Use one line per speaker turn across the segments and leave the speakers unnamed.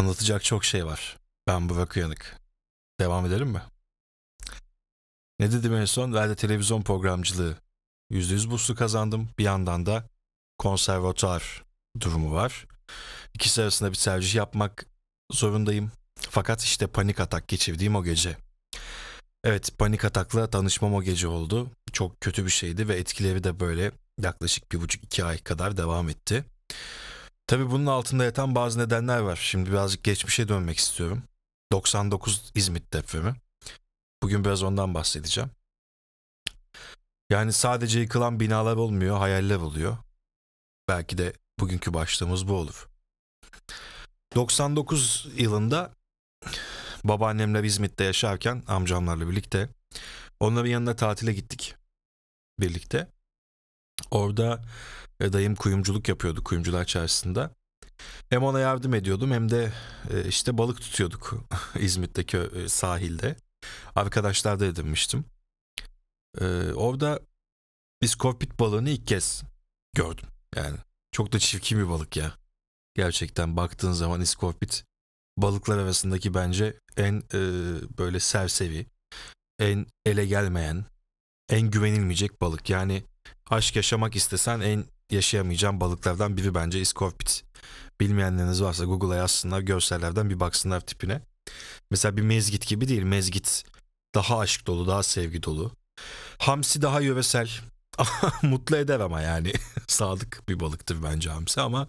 Anlatacak çok şey var. Ben Burak Uyanık. Devam edelim mi? Ne dedim en son? Verdi televizyon programcılığı. %100 burslu kazandım. Bir yandan da konservatuar durumu var. İkisi arasında bir tercih yapmak zorundayım. Fakat işte panik atak geçirdiğim o gece. Evet panik atakla tanışmam o gece oldu. Çok kötü bir şeydi ve etkileri de böyle yaklaşık bir buçuk iki ay kadar devam etti. Tabii bunun altında yatan bazı nedenler var. Şimdi birazcık geçmişe dönmek istiyorum. 99 İzmit depremi. Bugün biraz ondan bahsedeceğim. Yani sadece yıkılan binalar olmuyor, hayaller oluyor. Belki de bugünkü başlığımız bu olur. 99 yılında babaannemler İzmit'te yaşarken amcamlarla birlikte onların yanına tatile gittik birlikte. Orada e, dayım kuyumculuk yapıyordu kuyumcular çarşısında. Hem ona yardım ediyordum hem de e, işte balık tutuyorduk İzmit'teki e, sahilde. Arkadaşlar da edinmiştim. Orada iskorpit balığını ilk kez gördüm. Yani çok da çirkin bir balık ya. Gerçekten baktığın zaman iskorpit balıklar arasındaki bence en e, böyle serseri, en ele gelmeyen, en güvenilmeyecek balık. Yani aşk yaşamak istesen en yaşayamayacağın balıklardan biri bence iskorpit. Bilmeyenleriniz varsa Google'a yazsınlar, görsellerden bir baksınlar tipine. Mesela bir mezgit gibi değil. Mezgit daha aşk dolu, daha sevgi dolu. Hamsi daha yöresel. Mutlu eder ama yani. Sadık bir balıktır bence hamsi ama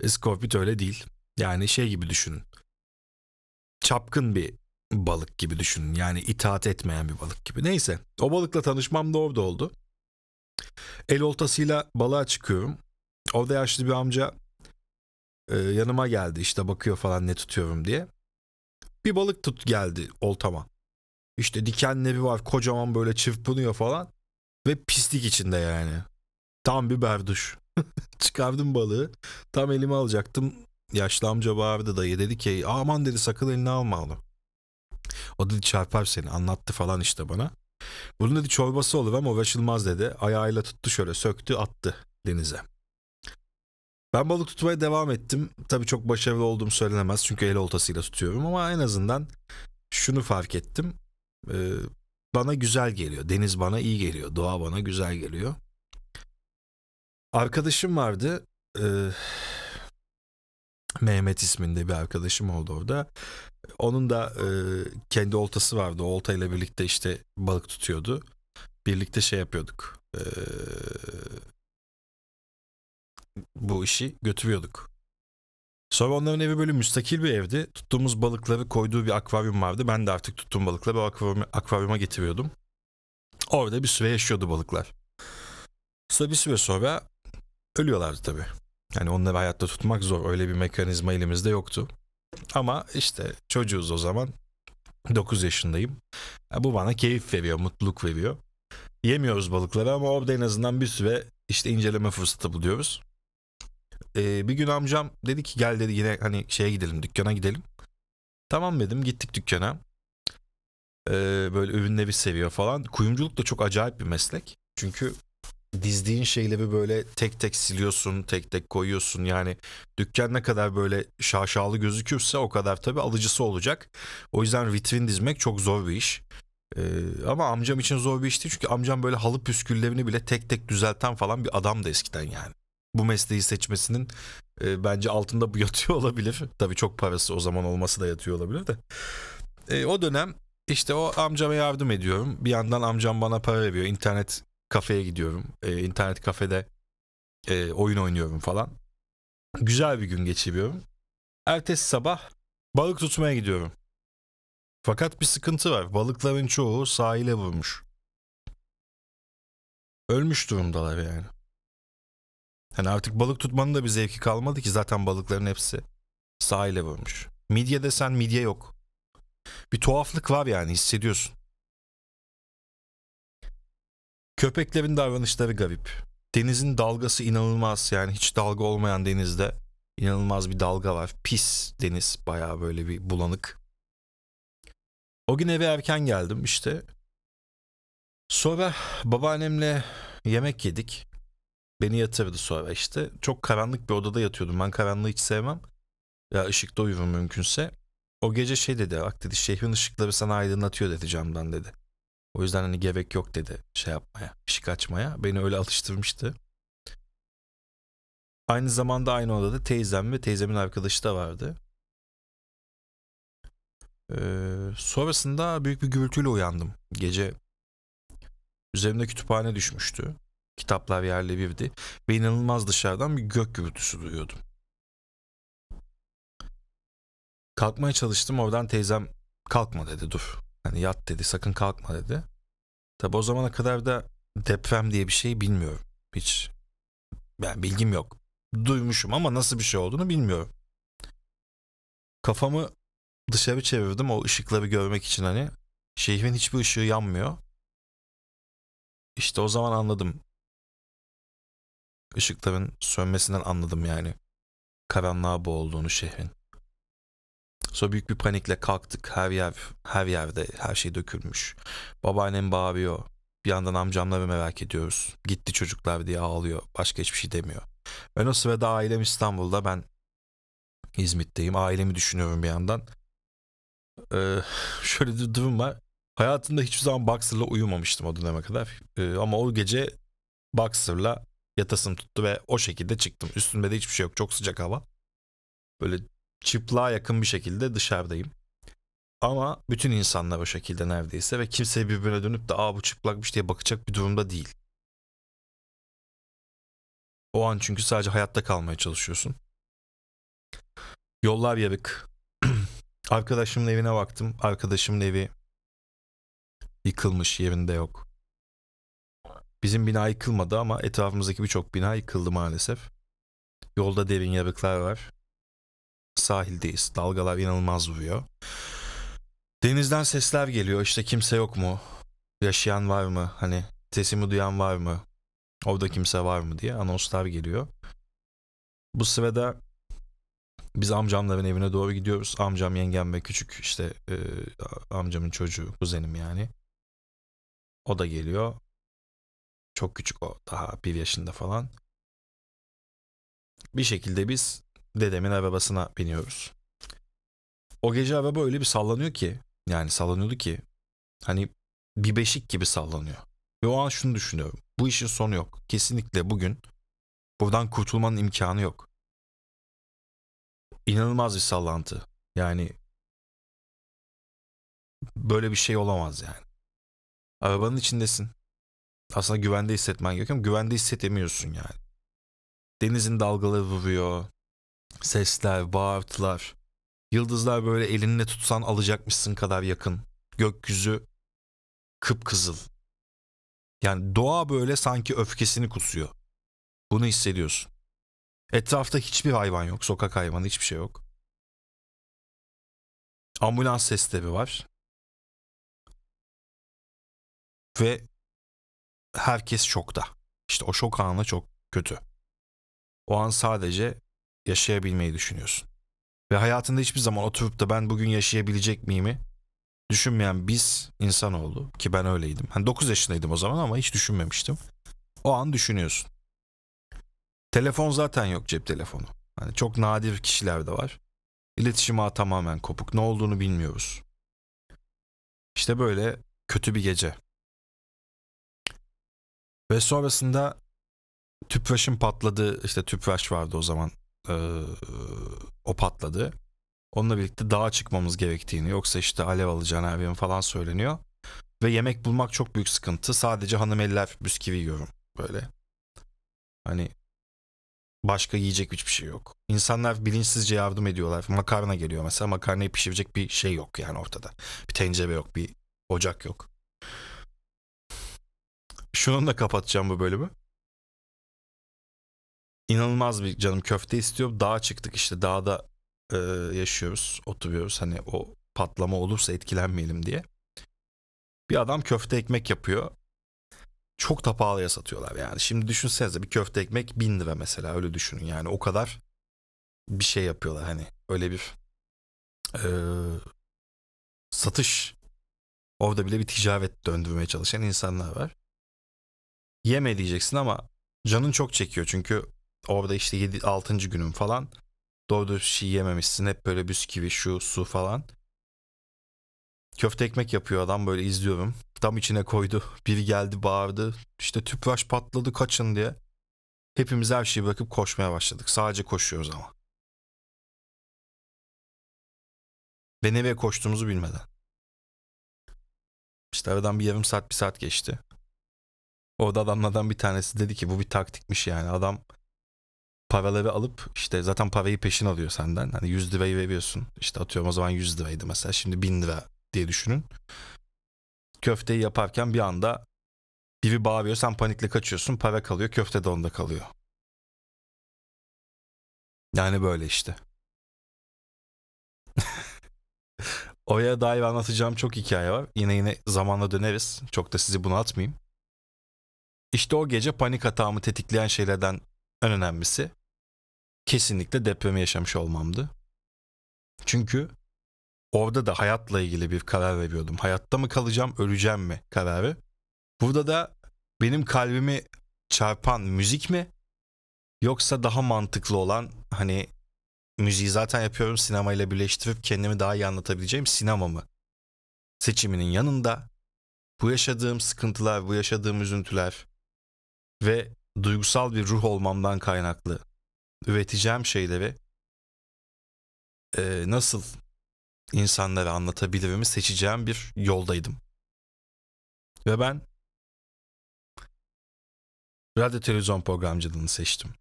iskorpit öyle değil. Yani şey gibi düşünün. Çapkın bir balık gibi düşünün. Yani itaat etmeyen bir balık gibi. Neyse. O balıkla tanışmam da orada oldu. El oltasıyla balığa çıkıyorum. Orada yaşlı bir amca e, yanıma geldi işte bakıyor falan ne tutuyorum diye. Bir balık tut geldi oltama. İşte dikenleri var kocaman böyle çırpınıyor falan. Ve pislik içinde yani. Tam bir berduş. Çıkardım balığı. Tam elime alacaktım. Yaşlı amca bağırdı dayı dedi ki aman dedi sakın eline alma onu. O dedi çarpar seni anlattı falan işte bana. Bunun dedi çorbası olur ama uğraşılmaz dedi. Ayağıyla tuttu şöyle söktü attı denize. Ben balık tutmaya devam ettim. Tabii çok başarılı olduğum söylenemez çünkü el oltasıyla tutuyorum ama en azından şunu fark ettim. Ee, bana güzel geliyor. Deniz bana iyi geliyor. Doğa bana güzel geliyor. Arkadaşım vardı. Ee, Mehmet isminde bir arkadaşım oldu orada. Onun da e, kendi oltası vardı. O oltayla birlikte işte balık tutuyordu. Birlikte şey yapıyorduk. E, bu işi götürüyorduk. Sonra onların evi böyle müstakil bir evdi. Tuttuğumuz balıkları koyduğu bir akvaryum vardı. Ben de artık tuttuğum balıkları akvaryuma, akvaryuma getiriyordum. Orada bir süre yaşıyordu balıklar. Sonra bir süre sonra ölüyorlardı tabii. Yani onları hayatta tutmak zor. Öyle bir mekanizma elimizde yoktu. Ama işte çocuğuz o zaman. 9 yaşındayım. Ya bu bana keyif veriyor, mutluluk veriyor. Yemiyoruz balıkları ama orada en azından bir süre işte inceleme fırsatı buluyoruz. Ee, bir gün amcam dedi ki gel dedi yine hani şeye gidelim dükkana gidelim. Tamam dedim gittik dükkana. Ee, böyle ürünleri seviyor falan. Kuyumculuk da çok acayip bir meslek. Çünkü dizdiğin şeyleri böyle tek tek siliyorsun, tek tek koyuyorsun. Yani dükkan ne kadar böyle şaşalı gözükürse o kadar tabii alıcısı olacak. O yüzden vitrin dizmek çok zor bir iş. Ee, ama amcam için zor bir iş değil çünkü amcam böyle halı püsküllerini bile tek tek düzelten falan bir adam da eskiden yani. Bu mesleği seçmesinin e, bence altında bu yatıyor olabilir. Tabii çok parası o zaman olması da yatıyor olabilir de. E, o dönem işte o amcama yardım ediyorum. Bir yandan amcam bana para veriyor. İnternet kafeye gidiyorum. E, internet kafede e, oyun oynuyorum falan. Güzel bir gün geçiriyorum. Ertesi sabah balık tutmaya gidiyorum. Fakat bir sıkıntı var. Balıkların çoğu sahile vurmuş. Ölmüş durumdalar yani. Hani artık balık tutmanın da bir zevki kalmadı ki zaten balıkların hepsi sahile vurmuş. Midye desen midye yok. Bir tuhaflık var yani hissediyorsun. Köpeklerin davranışları garip. Denizin dalgası inanılmaz yani hiç dalga olmayan denizde inanılmaz bir dalga var. Pis deniz baya böyle bir bulanık. O gün eve erken geldim işte. Sonra babaannemle yemek yedik. Beni yatırdı sonra işte. Çok karanlık bir odada yatıyordum. Ben karanlığı hiç sevmem. Ya ışıkta uyurum mümkünse. O gece şey dedi bak dedi şehrin ışıkları sana aydınlatıyor dedi camdan dedi. O yüzden hani gerek yok dedi şey yapmaya, ışık açmaya. Beni öyle alıştırmıştı. Aynı zamanda aynı odada teyzem ve teyzemin arkadaşı da vardı. Ee, sonrasında büyük bir gürültüyle uyandım. Gece üzerimde kütüphane düşmüştü. Kitaplar yerle birdi. Ve inanılmaz dışarıdan bir gök gürültüsü duyuyordum. Kalkmaya çalıştım. Oradan teyzem kalkma dedi dur. Hani yat dedi sakın kalkma dedi. Tabi o zamana kadar da deprem diye bir şey bilmiyorum. Hiç yani bilgim yok. Duymuşum ama nasıl bir şey olduğunu bilmiyorum. Kafamı dışarı çevirdim o ışıkları görmek için hani. Şehrin hiçbir ışığı yanmıyor. İşte o zaman anladım. Işıkların sönmesinden anladım yani. Karanlığa boğulduğunu şehrin. Sonra büyük bir panikle kalktık. Her yer, her yerde her şey dökülmüş. Babaannem bağırıyor. Bir yandan amcamları merak ediyoruz. Gitti çocuklar diye ağlıyor. Başka hiçbir şey demiyor. Ben o sırada ailem İstanbul'da. Ben İzmit'teyim. Ailemi düşünüyorum bir yandan. Ee, şöyle bir durum var. Hayatımda hiçbir zaman Boxer'la uyumamıştım o döneme kadar. Ee, ama o gece Boxer'la yatasım tuttu ve o şekilde çıktım. Üstümde de hiçbir şey yok. Çok sıcak hava. Böyle çıplığa yakın bir şekilde dışarıdayım. Ama bütün insanlar o şekilde neredeyse ve kimse birbirine dönüp de aa bu çıplakmış diye bakacak bir durumda değil. O an çünkü sadece hayatta kalmaya çalışıyorsun. Yollar yarık. Arkadaşımın evine baktım. Arkadaşımın evi yıkılmış, yerinde yok. Bizim bina yıkılmadı ama etrafımızdaki birçok bina yıkıldı maalesef. Yolda derin yarıklar var. Sahildeyiz. Dalgalar inanılmaz vuruyor. Denizden sesler geliyor. İşte kimse yok mu? Yaşayan var mı? Hani sesimi duyan var mı? Orada kimse var mı diye anonslar geliyor. Bu sırada biz amcamların evine doğru gidiyoruz. Amcam, yengem ve küçük işte e, amcamın çocuğu, kuzenim yani. O da geliyor. Çok küçük o. Daha bir yaşında falan. Bir şekilde biz dedemin arabasına biniyoruz. O gece araba öyle bir sallanıyor ki yani sallanıyordu ki hani bir beşik gibi sallanıyor. Ve o an şunu düşünüyorum. Bu işin sonu yok. Kesinlikle bugün buradan kurtulmanın imkanı yok. İnanılmaz bir sallantı. Yani böyle bir şey olamaz yani. Arabanın içindesin. Aslında güvende hissetmen gerekiyor ama güvende hissetemiyorsun yani. Denizin dalgaları vuruyor. Sesler, bağırtılar. Yıldızlar böyle elinle tutsan alacakmışsın kadar yakın. Gökyüzü kıpkızıl. Yani doğa böyle sanki öfkesini kusuyor. Bunu hissediyorsun. Etrafta hiçbir hayvan yok. Sokak hayvanı hiçbir şey yok. Ambulans sesleri var. Ve herkes şokta. İşte o şok anı çok kötü. O an sadece yaşayabilmeyi düşünüyorsun. Ve hayatında hiçbir zaman oturup da ben bugün yaşayabilecek miyimi düşünmeyen biz insanoğlu ki ben öyleydim. Hani 9 yaşındaydım o zaman ama hiç düşünmemiştim. O an düşünüyorsun. Telefon zaten yok cep telefonu. Hani çok nadir kişiler de var. İletişim ağı tamamen kopuk. Ne olduğunu bilmiyoruz. İşte böyle kötü bir gece. Ve sonrasında tüpraşın patladı. İşte tüpraş vardı o zaman. Ee, o patladı. Onunla birlikte dağa çıkmamız gerektiğini yoksa işte alev alacağını her falan söyleniyor. Ve yemek bulmak çok büyük sıkıntı. Sadece hanım eller bisküvi yiyorum böyle. Hani başka yiyecek hiçbir şey yok. İnsanlar bilinçsizce yardım ediyorlar. Makarna geliyor mesela. Makarnayı pişirecek bir şey yok yani ortada. Bir tencere yok, bir ocak yok. Şununla kapatacağım bu bölümü. İnanılmaz bir canım köfte istiyor. Dağa çıktık işte dağda e, yaşıyoruz, oturuyoruz. Hani o patlama olursa etkilenmeyelim diye. Bir adam köfte ekmek yapıyor. Çok da pahalıya satıyorlar yani. Şimdi düşünsenize bir köfte ekmek bin lira mesela öyle düşünün yani o kadar bir şey yapıyorlar hani öyle bir e, satış orada bile bir ticaret döndürmeye çalışan insanlar var. Yeme diyeceksin ama canın çok çekiyor çünkü orada işte 7 6. günüm falan Doğru dürüst şey yememişsin. Hep böyle bisküvi, şu, su falan. Köfte ekmek yapıyor adam böyle izliyorum. Tam içine koydu. Biri geldi bağırdı. İşte tüpraş patladı kaçın diye. Hepimiz her şeyi bırakıp koşmaya başladık. Sadece koşuyoruz ama. Ve nereye koştuğumuzu bilmeden. İşte aradan bir yarım saat bir saat geçti. Orada adamlardan bir tanesi dedi ki bu bir taktikmiş yani. Adam paraları alıp işte zaten parayı peşin alıyor senden. Hani 100 lirayı veriyorsun. İşte atıyorum o zaman 100 liraydı mesela. Şimdi 1000 lira diye düşünün. Köfteyi yaparken bir anda biri bağırıyor sen panikle kaçıyorsun. Para kalıyor köfte de onda kalıyor. Yani böyle işte. Oraya dair anlatacağım çok hikaye var. Yine yine zamanla döneriz. Çok da sizi bunaltmayayım. İşte o gece panik atağımı tetikleyen şeylerden en önemlisi kesinlikle depremi yaşamış olmamdı. Çünkü orada da hayatla ilgili bir karar veriyordum. Hayatta mı kalacağım, öleceğim mi kararı. Burada da benim kalbimi çarpan müzik mi yoksa daha mantıklı olan hani müziği zaten yapıyorum sinemayla birleştirip kendimi daha iyi anlatabileceğim sinema mı? Seçiminin yanında bu yaşadığım sıkıntılar, bu yaşadığım üzüntüler ve duygusal bir ruh olmamdan kaynaklı üreteceğim şeyleri e, nasıl insanlara anlatabilirimi seçeceğim bir yoldaydım. Ve ben radyo televizyon programcılığını seçtim.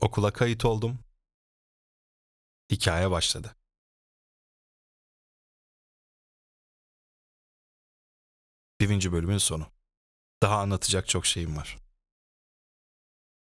Okula kayıt oldum. Hikaye başladı. Birinci bölümün sonu. Daha anlatacak çok şeyim var.